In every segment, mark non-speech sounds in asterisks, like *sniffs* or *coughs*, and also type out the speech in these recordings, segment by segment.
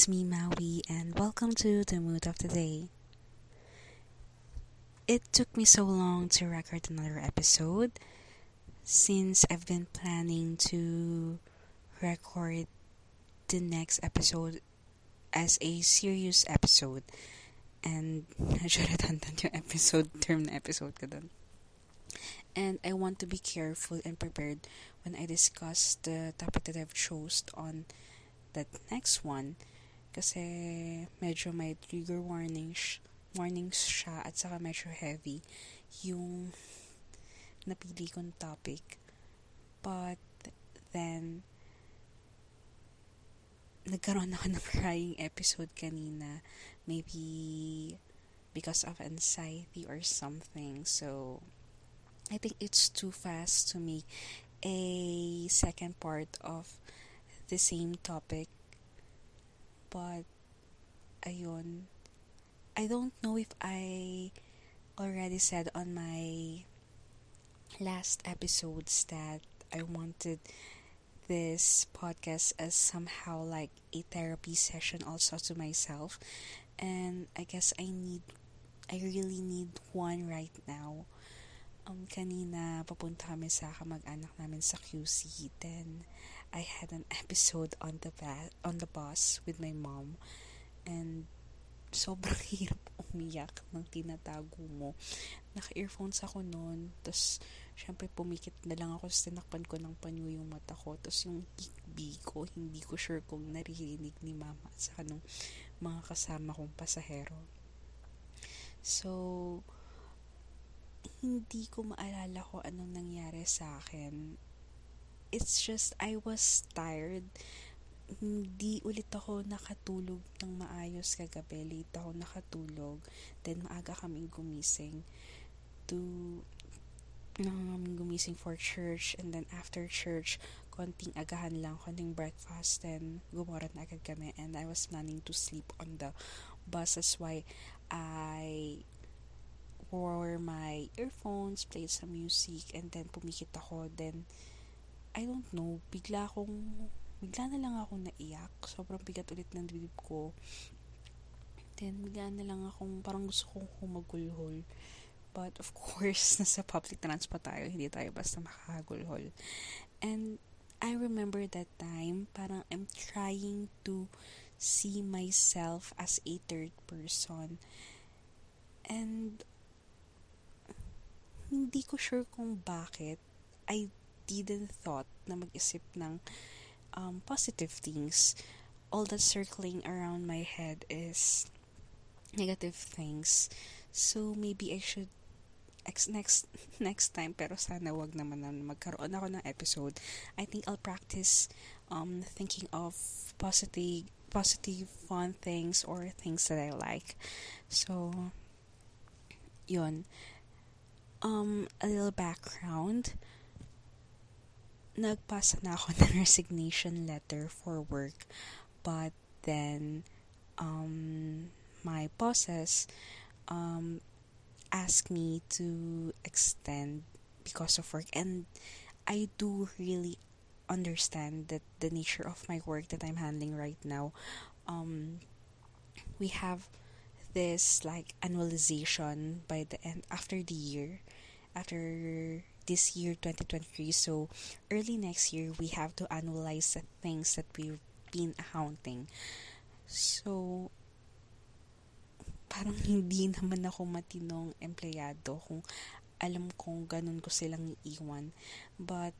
it's me, Maui, and welcome to the mood of the day. It took me so long to record another episode since I've been planning to record the next episode as a serious episode. And *laughs* redundant yung *laughs* episode, term na episode ko dun. And I want to be careful and prepared when I discuss the topic that I've chose on that next one kasi medyo may trigger warnings warnings siya at saka medyo heavy yung napili kong topic. But then nagkaroon ako ng crying episode kanina. Maybe because of anxiety or something. So I think it's too fast to make a second part of the same topic. But, ayun. I don't know if I already said on my last episodes that I wanted this podcast as somehow like a therapy session also to myself. And I guess I need, I really need one right now. Um, kanina, papunta kami sa kamag-anak namin sa QC. Then, I had an episode on the ba- on the bus with my mom and sobrang *laughs* hirap umiyak ng tinatago mo. Naka-earphones ako noon. Tapos, syempre, pumikit na lang ako. Tapos, tinakpan ko ng panyo yung mata ko. Tapos, yung tikbi ko, hindi ko sure kung naririnig ni mama sa kanong mga kasama kong pasahero. So, hindi ko maalala ko anong nangyari sa akin it's just I was tired. Hindi ulit ako nakatulog ng maayos kagabi. Late ako nakatulog. Then maaga kaming gumising to um, gumising for church and then after church konting agahan lang, konting breakfast then gumoran na agad kami and I was planning to sleep on the bus that's why I wore my earphones, played some music and then pumikit ako then I don't know, bigla akong, bigla na lang ako naiyak. Sobrang bigat ulit ng dibdib ko. Then, bigla na lang akong, parang gusto kong humagulhol. But, of course, *laughs* nasa public transport tayo, hindi tayo basta makakagulhol. And, I remember that time, parang I'm trying to see myself as a third person. And, hindi ko sure kung bakit I didn't thought na mag-isip ng um, positive things. All that circling around my head is negative things. So maybe I should ex- next *laughs* next time pero sana wag naman na magkaroon ako ng episode. I think I'll practice um thinking of positive positive fun things or things that I like. So yun. Um a little background nagpasa na ako *laughs* ng resignation letter for work. But then, um, my bosses um, asked me to extend because of work. And I do really understand that the nature of my work that I'm handling right now. Um, we have this like annualization by the end after the year after this year 2023 so early next year we have to analyze the things that we've been accounting. So parang *laughs* hindi naman ako matinong empleyado kung alam kong ganun ko silang iiwan. But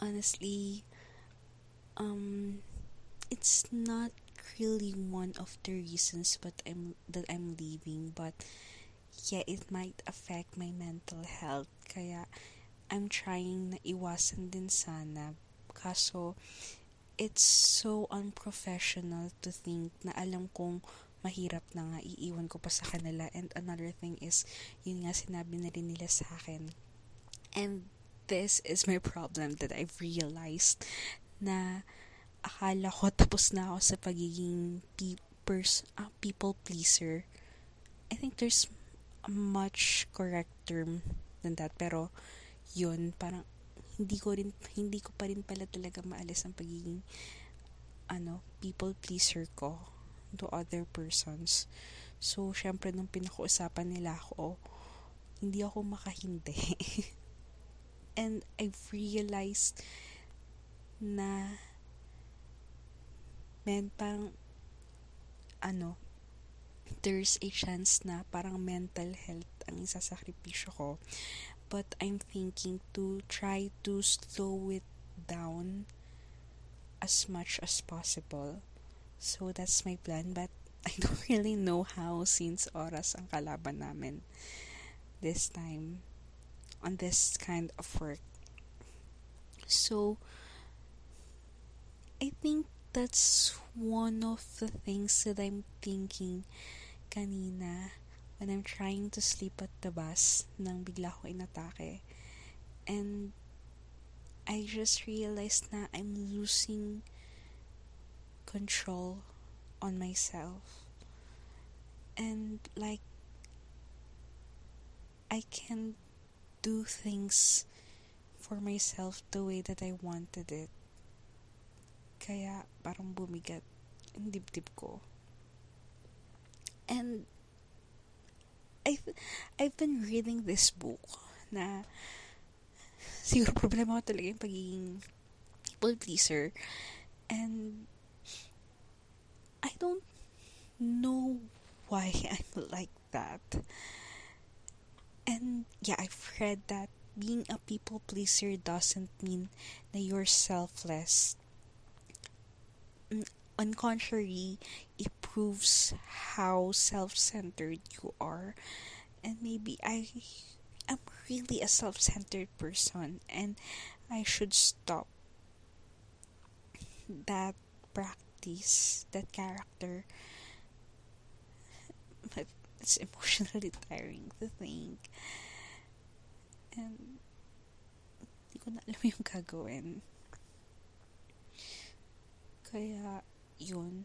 honestly um it's not really one of the reasons but I'm that I'm leaving but yeah, it might affect my mental health. Kaya, I'm trying na iwasan din sana. Kaso, it's so unprofessional to think na alam kong mahirap na nga, iiwan ko pa sa kanila. And another thing is, yun nga sinabi na rin nila sa akin. And this is my problem that I've realized na akala ko *laughs* tapos na ako sa pagiging pe- pers- uh, people pleaser. I think there's much correct term than that. Pero, yun, parang, hindi ko rin, hindi ko pa rin pala talaga maalis ang pagiging ano, people pleaser ko to other persons. So, syempre, nung pinag-uusapan nila ako, hindi ako makahindi. *laughs* And I've realized na men, parang ano, there's a chance na parang mental health ang isasakripisyo ko. But I'm thinking to try to slow it down as much as possible. So that's my plan. But *laughs* I don't really know how since oras ang kalaban namin this time on this kind of work. So I think that's one of the things that I'm thinking kanina when I'm trying to sleep at the bus nang bigla ko inatake. And I just realized na I'm losing control on myself. And like I can do things for myself the way that I wanted it. Kaya parang bumigat ang dibdib ko. And I've, I've been reading this book na siguro problema ko talaga yung pagiging people pleaser. And I don't know why *laughs* I'm like that. And yeah, I've read that being a people pleaser doesn't mean that you're selfless. Mm, on contrary, it proves how self-centered you are. And maybe I am really a self-centered person and I should stop that practice, that character. But it's emotionally *laughs* tiring to think. And hindi ko na alam yung gagawin. Kaya, yun.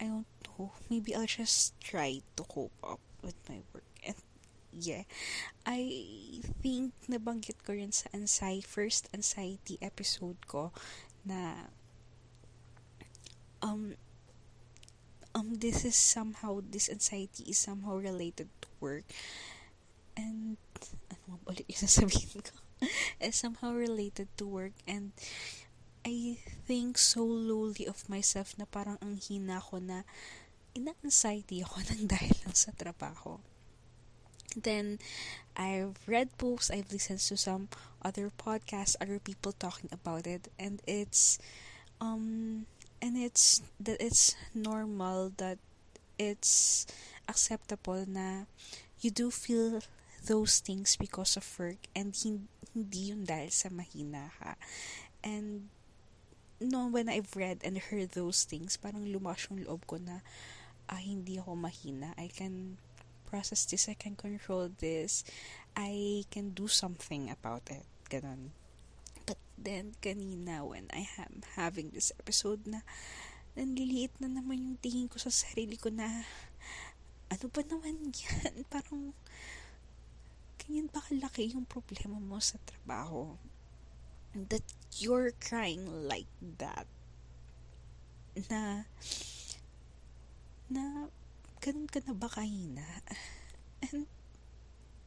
I don't know. Maybe I'll just try to cope up with my work. And yeah, I think nabanggit ko rin sa anxiety, first anxiety episode ko na um um this is somehow this anxiety is somehow related to work and ano ba ulit yung *laughs* sasabihin ko is somehow related to work and I think so lowly of myself na parang ang hina ko na ina-anxiety ako *laughs* nang dahil lang sa trabaho. Then, I've read books, I've listened to some other podcasts, other people talking about it, and it's, um, and it's, that it's normal that it's acceptable na you do feel those things because of work and hindi yun dahil sa mahina ka. And no, when I've read and heard those things, parang lumakas yung loob ko na ah, hindi ako mahina. I can process this, I can control this, I can do something about it. Ganon. But then, kanina, when I am having this episode na nanliliit na naman yung tingin ko sa sarili ko na ano ba naman yan? *laughs* Parang ganyan ba kalaki yung problema mo sa trabaho? That you're crying like that. Na na ganun ka na ba kahina and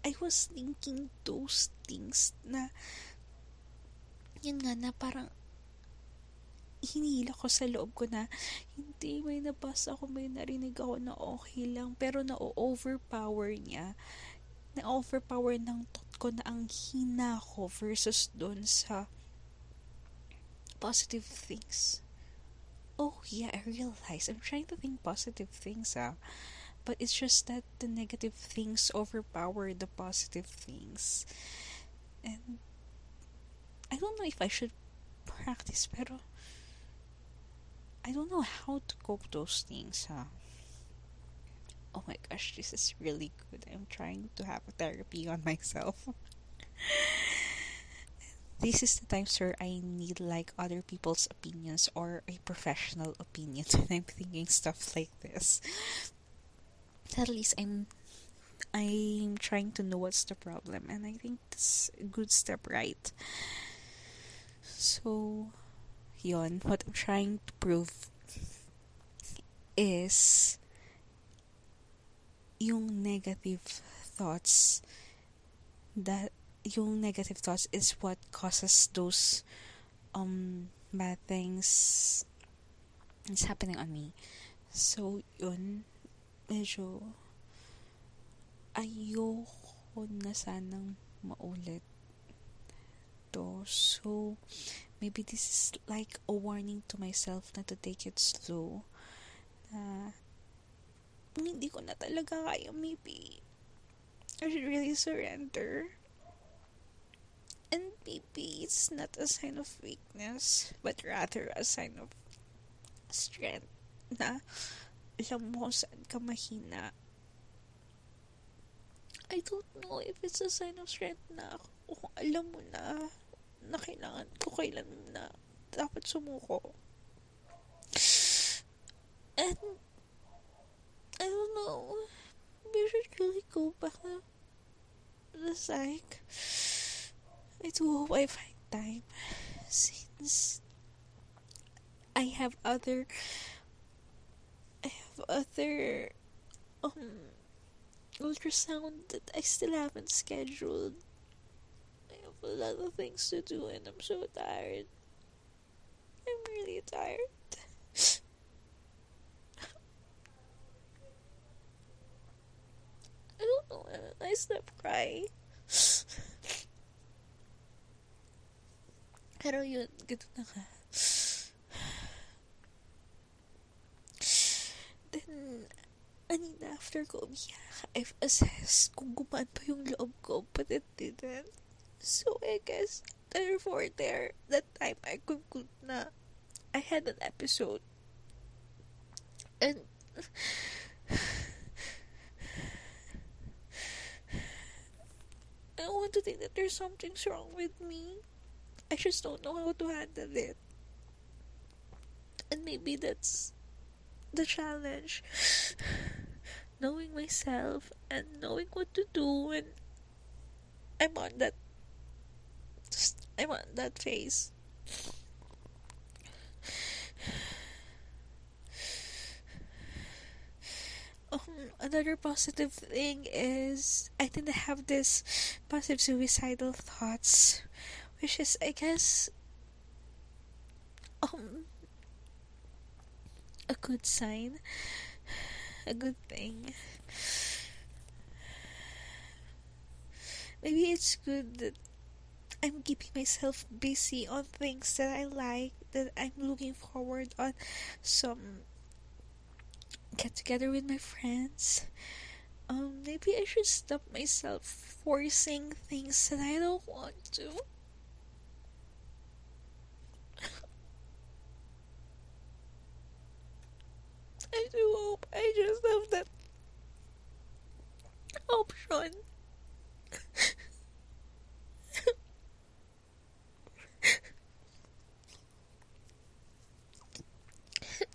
I was thinking those things na yun nga na parang hinila ko sa loob ko na hindi, may nabasa ako, may narinig ako na okay lang. Pero na-overpower niya. Na-overpower ng thought ko na ang hina ko versus doon sa positive things. Oh, yeah, I realize. I'm trying to think positive things, ah. But it's just that the negative things overpower the positive things. And I don't know if I should practice, pero I don't know how to cope those things, huh? Oh my gosh, this is really good. I'm trying to have a therapy on *laughs* myself. This is the time, sir, I need like other people's opinions or a professional opinion *laughs* when I'm thinking stuff like this. At least I'm I'm trying to know what's the problem and I think that's a good step right. So yon, what I'm trying to prove is yung negative thoughts that yung negative thoughts is what causes those um bad things is happening on me. So, yun, medyo ayoko na sanang maulit to. So, maybe this is like a warning to myself na to take it slow. Na hindi ko na talaga kaya maybe I should really surrender. And maybe it's not a sign of weakness, but rather a sign of strength na alam mo saan ka mahina. I don't know if it's a sign of strength na kung alam mo na na kailangan ko kailan na dapat sumuko. And I don't know. We should really go back to the psych. I do hope I find time since I have other I have other um ultrasound that I still haven't scheduled. I have a lot of things to do and I'm so tired. I'm really tired. *laughs* I don't know I stop crying. Pero yun, ganun na ka. Then, kanina after ko umiyak, I've assessed kung gumaan pa yung loob ko, but it didn't. So, I guess, therefore, there, that time, I conclude na I had an episode. And, *sighs* I want to think that there's something wrong with me. I just don't know how to handle it. And maybe that's the challenge. *sighs* knowing myself and knowing what to do when I'm on that I'm on that phase. *sighs* Um, another positive thing is I didn't have this positive suicidal thoughts which is I guess um a good sign, a good thing. Maybe it's good that I'm keeping myself busy on things that I like, that I'm looking forward on some get together with my friends. Um, maybe I should stop myself forcing things that I don't want to. I do hope I just have that option.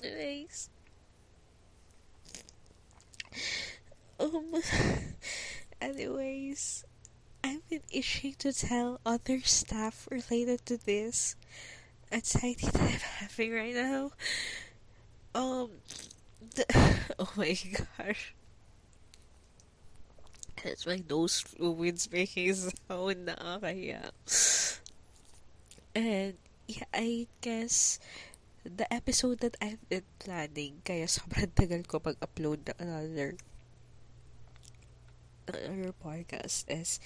Anyways. Um anyways I've been itching to tell other staff related to this anxiety *laughs* that I'm having right now. Um *laughs* oh my gosh. That's my nose fluids making sound nakakaya. And yeah, I guess the episode that I've been planning, kaya sobrang *laughs* tagal ko pag-upload ng another another podcast is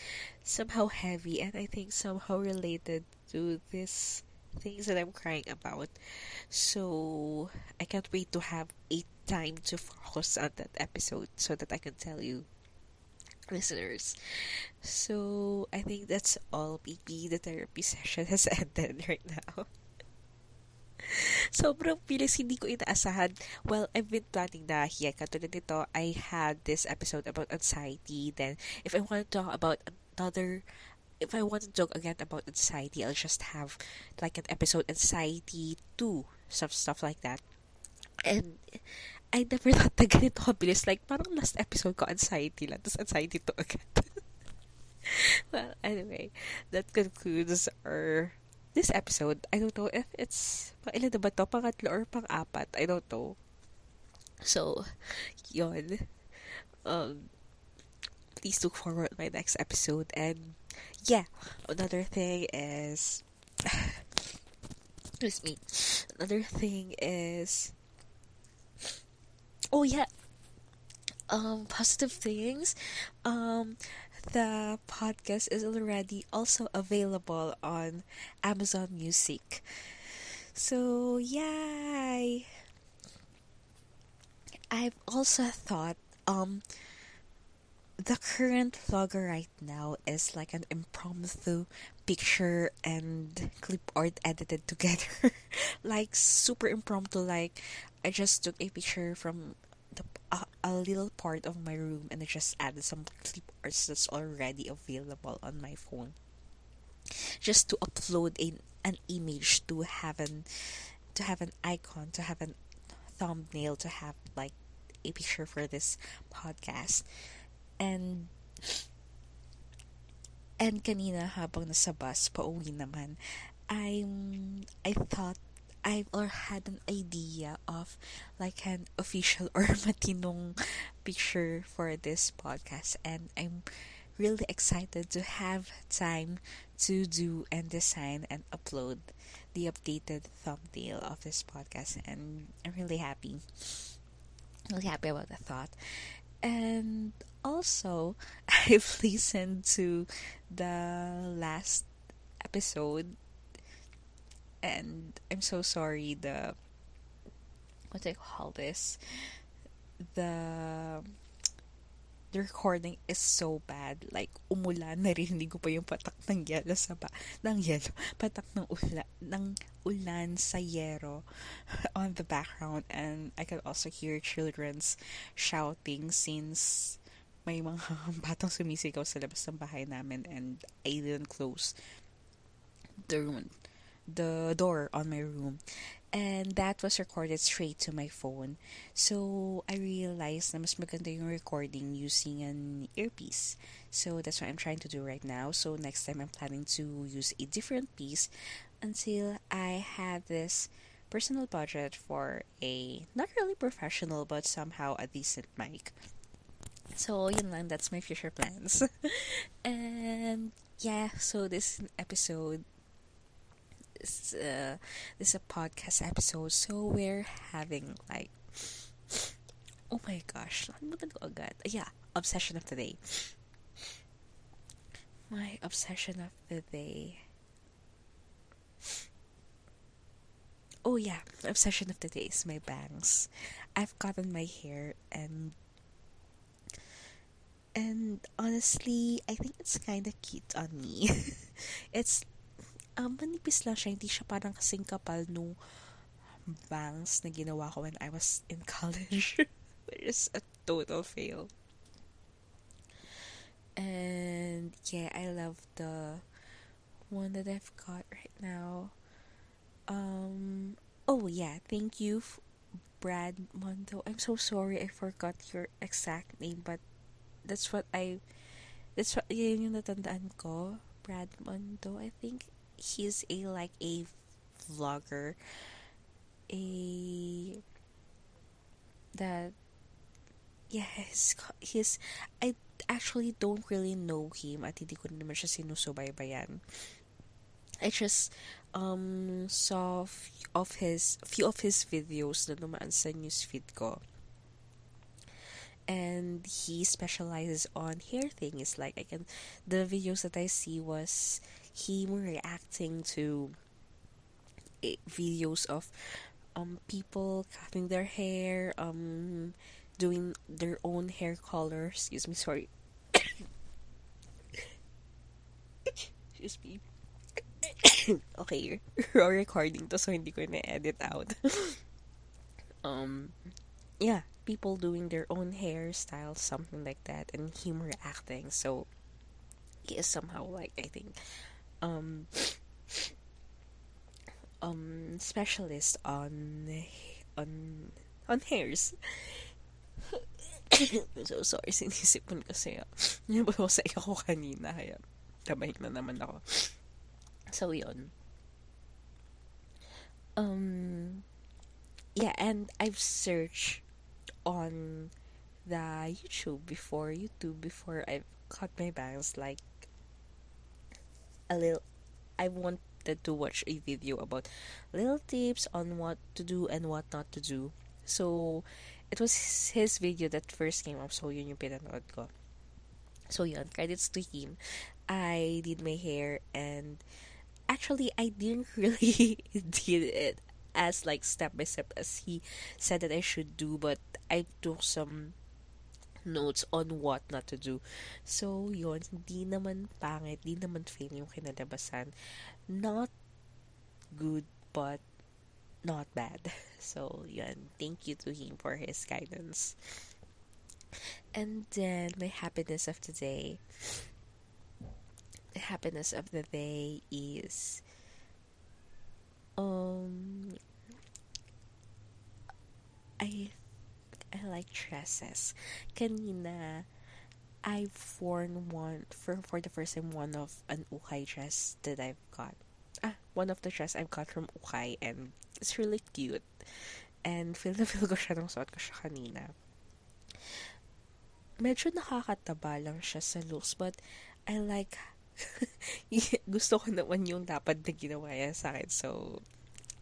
somehow heavy and I think somehow related to this things that I'm crying about. So I can't wait to have a time to focus on that episode so that I can tell you listeners. So I think that's all. Maybe the therapy session has *laughs* ended right now. Sobrang bilis hindi ko inaasahan. Well, I've been planning yeah, katulad nito, I had this episode about anxiety. Then, if I want to talk about another if I want to talk again about anxiety, I'll just have like an episode anxiety 2, stuff stuff like that. And I never *laughs* thought na ganito kabilis. Like, parang last episode ko, anxiety lang. Tapos anxiety to agad. *laughs* well, anyway, that concludes our this episode, I don't know if it's pang ilan na ba to? Pangatlo or pang-apat? I don't know. So, yon. Um, please look forward to my next episode. And yeah, another thing is, *sighs* excuse me. Another thing is, oh yeah, um, positive things. Um, the podcast is already also available on Amazon Music. So, yay! I've also thought, um, the current vlogger right now is like an impromptu picture and clip art edited together. *laughs* like super impromptu, like I just took a picture from the uh, a little part of my room and I just added some clip arts that's already available on my phone. Just to upload a, an image to have an to have an icon, to have a thumbnail, to have like a picture for this podcast. And and kanina habang nasa bus pauwi naman, I'm I thought I or had an idea of like an official *laughs* or matinong picture for this podcast and I'm really excited to have time to do and design and upload the updated thumbnail of this podcast and I'm really happy. Really happy about the thought. And also *laughs* I've listened to the last episode and I'm so sorry the what do I call this? The the recording is so bad. Like umulan *laughs* narinig ko pa yung patak ng yelo sa ba ng yelo patak ng ulan ng ulan sa yero *laughs* on the background. And I could also hear children's shouting since may mga *laughs* batang sumisigaw sa labas ng bahay namin and I didn't close the room the door on my room and that was recorded straight to my phone. So I realized na mas maganda yung recording using an earpiece. So that's what I'm trying to do right now. So next time I'm planning to use a different piece until I have this personal budget for a not really professional but somehow a decent mic. So yun lang, that's my future plans. *laughs* and yeah, so this episode this uh, this is a podcast episode. So we're having like *sniffs* oh my gosh, Yeah, obsession of the day. My obsession of the day. Oh yeah, obsession of the day is my bangs. I've gotten my hair and and honestly, I think it's kind of cute on me. *laughs* it's um, manipis lang siya. Hindi siya parang kasing kapal nung bangs na ginawa ko when I was in *laughs* college. Which is a total fail. And yeah, I love the one that I've got right now. Um, oh yeah, thank you, Brad Mondo. I'm so sorry I forgot your exact name, but that's what I, that's what, yun yung natandaan ko. Brad Mondo, I think he's a like a vlogger. A that yeah *laughs* he's, I actually don't really know him at hindi ko naman siya sinusubaybayan. I just um saw of his few of his videos na dumaan sa newsfeed ko and he specializes on hair things. Like I can the videos that I see was him reacting to eh, videos of um people cutting their hair um doing their own hair color excuse me sorry. Excuse me. *coughs* Okay we're recording to *laughs* so hindi ko na edit out. *laughs* Um yeah people doing their own hairstyle something like that and humor acting. so he is somehow like i think um *sniffs* um specialist on on on hairs. *coughs* So sorry, sinisipon kasi *laughs* yung sa ako kanina, kaya tamahik na naman ako. So, yun. Um, yeah, and I've searched on the YouTube before YouTube before I've cut my bangs like a little I wanted to watch a video about little tips on what to do and what not to do. So it was his video that first came up so yun yung pinanood ko. So yun, credits to him. I did my hair and actually I didn't *laughs* really did it as like step by step as he said that I should do but I took some notes on what not to do. So, yun, hindi naman pangit, hindi naman fail yung kinalabasan. Not good, but not bad. *laughs* So, yun, thank you to him for his guidance. And then, my happiness of the day. The happiness of the day is um I I like dresses. Kanina, I've worn one for for the first time one of an ukay dress that I've got. Ah, one of the dress I've got from ukay and it's really cute. And feel na *laughs* feel ko siya nung suot ko siya kanina. Medyo nakakataba lang siya sa looks but I like *laughs* gusto ko naman yung dapat na ginawa yan sa akin. So,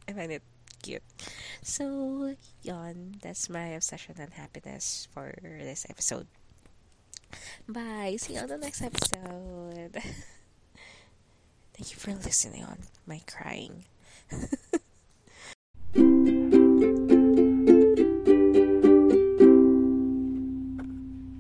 I find it cute. So, yon, that's my obsession and happiness for this episode. Bye. See you on the next episode. *laughs* Thank you for listening on my crying. *laughs*